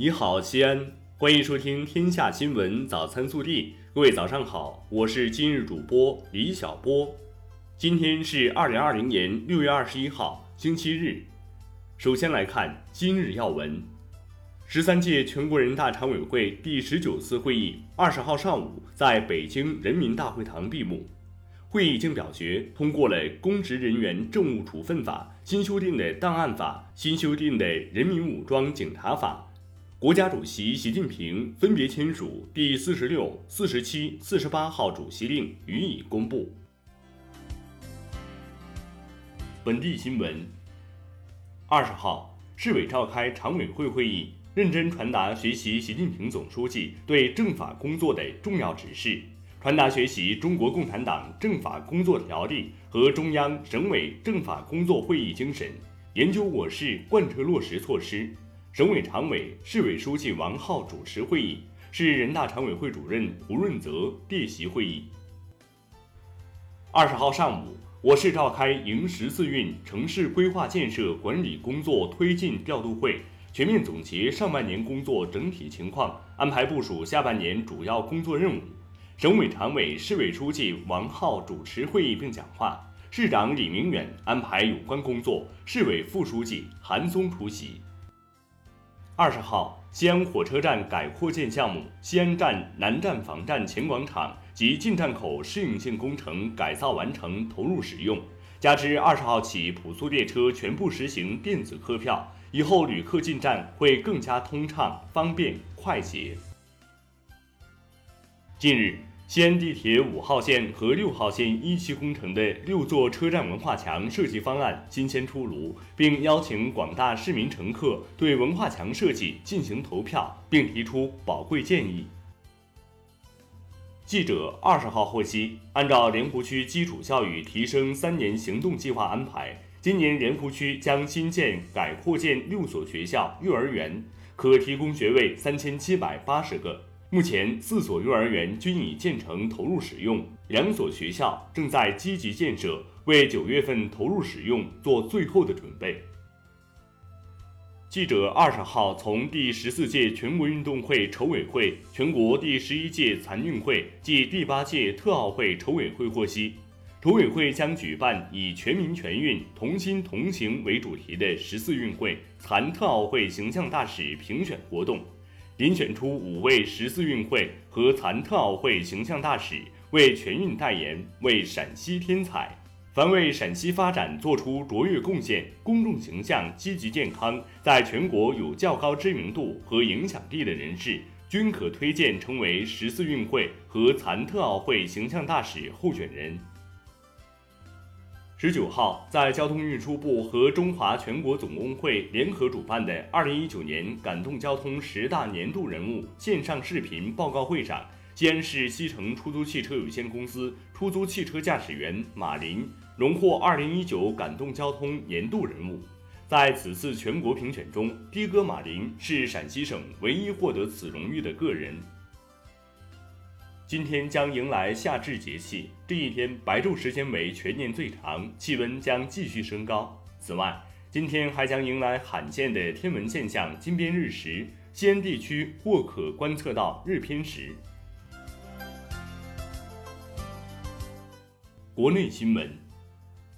你好，西安，欢迎收听《天下新闻早餐速递》。各位早上好，我是今日主播李小波。今天是二零二零年六月二十一号，星期日。首先来看今日要闻：十三届全国人大常委会第十九次会议二十号上午在北京人民大会堂闭幕。会议经表决通过了《公职人员政务处分法》新修订的档案法、新修订的人民武装警察法。国家主席习近平分别签署第四十六、四十七、四十八号主席令，予以公布。本地新闻：二十号，市委召开常委会会议，认真传达学习习近平总书记对政法工作的重要指示。传达学习中国共产党政法工作条例和中央、省委政法工作会议精神，研究我市贯彻落实措施。省委常委、市委书记王浩主持会议，市人大常委会主任胡润泽列席会议。二十号上午，我市召开迎十四运城市规划建设管理工作推进调度会，全面总结上半年工作整体情况，安排部署下半年主要工作任务。省委常委、市委书记王浩主持会议并讲话，市长李明远安排有关工作，市委副书记韩松出席。二十号，西安火车站改扩建项目西安站南站房站前广场及进站口适应性工程改造完成投入使用，加之二十号起普速列车全部实行电子客票，以后旅客进站会更加通畅、方便、快捷。近日。西安地铁五号线和六号线一期工程的六座车站文化墙设计方案新鲜出炉，并邀请广大市民乘客对文化墙设计进行投票，并提出宝贵建议。记者二十号获悉，按照莲湖区基础教育提升三年行动计划安排，今年莲湖区将新建、改扩建六所学校、幼儿园，可提供学位三千七百八十个。目前，四所幼儿园均已建成投入使用，两所学校正在积极建设，为九月份投入使用做最后的准备。记者二十号从第十四届全国运动会筹委会、全国第十一届残运会暨第八届特奥会筹委会获悉，筹委会将举办以“全民全运，同心同行”为主题的十四运会残特奥会形象大使评选活动。遴选出五位十四运会和残特奥会形象大使为全运代言，为陕西添彩。凡为陕西发展做出卓越贡献、公众形象积极健康、在全国有较高知名度和影响力的人士，均可推荐成为十四运会和残特奥会形象大使候选人。十九号，在交通运输部和中华全国总工会联合主办的二零一九年感动交通十大年度人物线上视频报告会上，西安市西城出租汽车有限公司出租汽车驾驶员马林荣获二零一九感动交通年度人物。在此次全国评选中，的哥马林是陕西省唯一获得此荣誉的个人。今天将迎来夏至节气，这一天白昼时间为全年最长，气温将继续升高。此外，今天还将迎来罕见的天文现象——金边日食，西安地区或可观测到日偏食。国内新闻，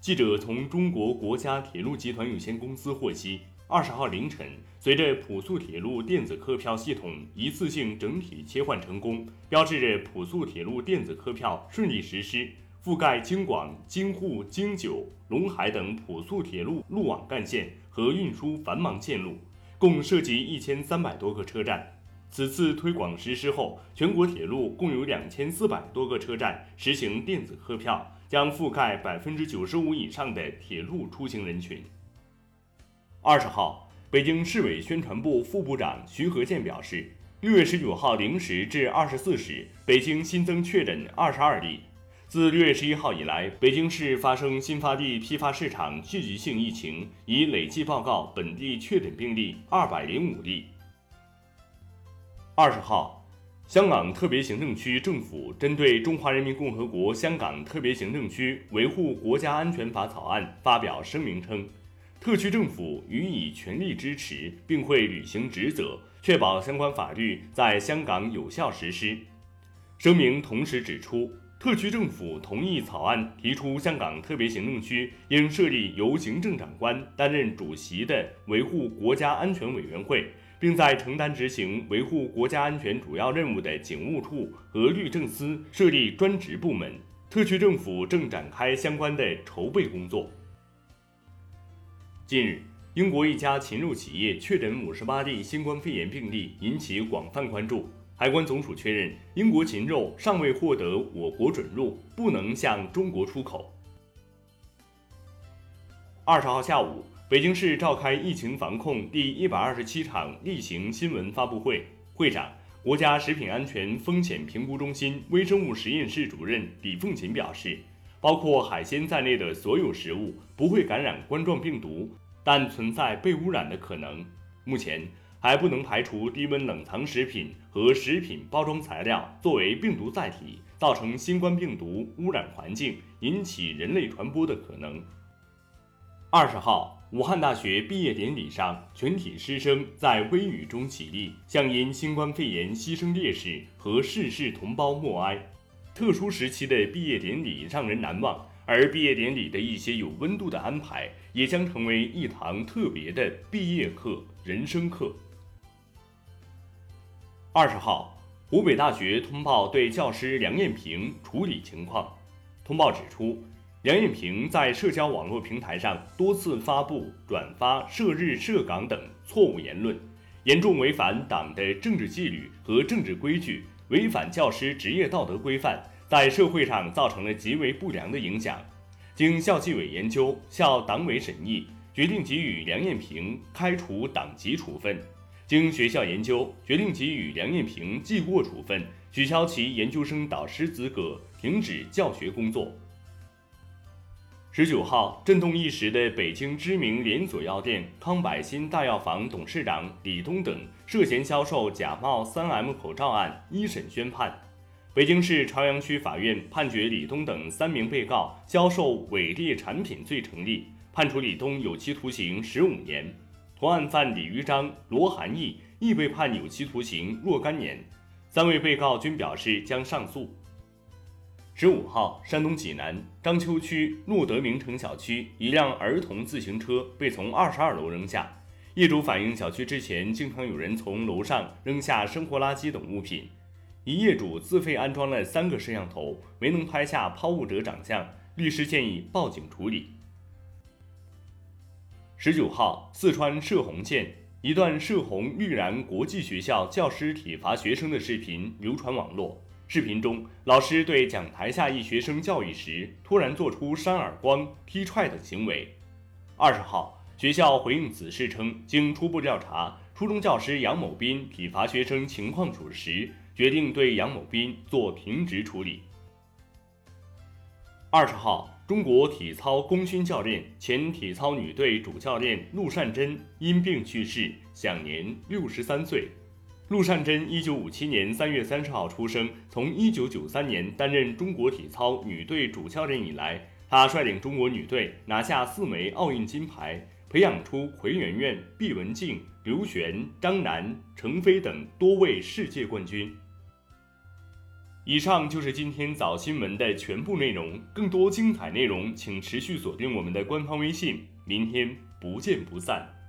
记者从中国国家铁路集团有限公司获悉。二十号凌晨，随着普速铁路电子客票系统一次性整体切换成功，标志着普速铁路电子客票顺利实施，覆盖京广、京沪、京九、陇海等普速铁路路网干线和运输繁忙线路，共涉及一千三百多个车站。此次推广实施后，全国铁路共有两千四百多个车站实行电子客票，将覆盖百分之九十五以上的铁路出行人群。二十号，北京市委宣传部副部长徐和建表示，六月十九号零时至二十四时，北京新增确诊二十二例。自六月十一号以来，北京市发生新发地批发市场聚集性疫情，已累计报告本地确诊病例二百零五例。二十号，香港特别行政区政府针对《中华人民共和国香港特别行政区维护国家安全法》草案发表声明称。特区政府予以全力支持，并会履行职责，确保相关法律在香港有效实施。声明同时指出，特区政府同意草案提出，香港特别行政区应设立由行政长官担任主席的维护国家安全委员会，并在承担执行维护国家安全主要任务的警务处和律政司设立专职部门。特区政府正展开相关的筹备工作。近日，英国一家禽肉企业确诊五十八例新冠肺炎病例，引起广泛关注。海关总署确认，英国禽肉尚未获得我国准入，不能向中国出口。二十号下午，北京市召开疫情防控第一百二十七场例行新闻发布会，会上，国家食品安全风险评估中心微生物实验室主任李凤琴表示，包括海鲜在内的所有食物不会感染冠状病毒。但存在被污染的可能，目前还不能排除低温冷藏食品和食品包装材料作为病毒载体，造成新冠病毒污染环境，引起人类传播的可能。二十号，武汉大学毕业典礼上，全体师生在微雨中起立，向因新冠肺炎牺牲烈士和逝世同胞默哀。特殊时期的毕业典礼让人难忘。而毕业典礼的一些有温度的安排，也将成为一堂特别的毕业课、人生课。二十号，湖北大学通报对教师梁艳萍处理情况。通报指出，梁艳萍在社交网络平台上多次发布、转发涉日涉港等错误言论，严重违反党的政治纪律和政治规矩，违反教师职业道德规范。在社会上造成了极为不良的影响。经校纪委研究、校党委审议，决定给予梁艳萍开除党籍处分；经学校研究，决定给予梁艳萍记过处分，取消其研究生导师资格，停止教学工作。十九号，震动一时的北京知名连锁药店康百新大药房董事长李东等涉嫌销售假冒三 M 口罩案一审宣判。北京市朝阳区法院判决李东等三名被告销售伪劣产品罪成立，判处李东有期徒刑十五年。同案犯李玉章、罗涵义亦被判有期徒刑若干年。三位被告均表示将上诉。十五号，山东济南章丘区诺德名城小区一辆儿童自行车被从二十二楼扔下，业主反映小区之前经常有人从楼上扔下生活垃圾等物品。一业主自费安装了三个摄像头，没能拍下抛物者长相，律师建议报警处理。十九号，四川射洪县一段射洪绿然国际学校教师体罚学生的视频流传网络。视频中，老师对讲台下一学生教育时，突然做出扇耳光、踢踹等行为。二十号，学校回应此事称，经初步调查，初中教师杨某斌体罚学生情况属实。决定对杨某斌做停职处理。二十号，中国体操功勋教练、前体操女队主教练陆善珍因病去世，享年六十三岁。陆善珍一九五七年三月三十号出生，从一九九三年担任中国体操女队主教练以来，她率领中国女队拿下四枚奥运金牌，培养出奎媛媛、毕雯静、刘璇、张楠、程飞等多位世界冠军。以上就是今天早新闻的全部内容。更多精彩内容，请持续锁定我们的官方微信。明天不见不散。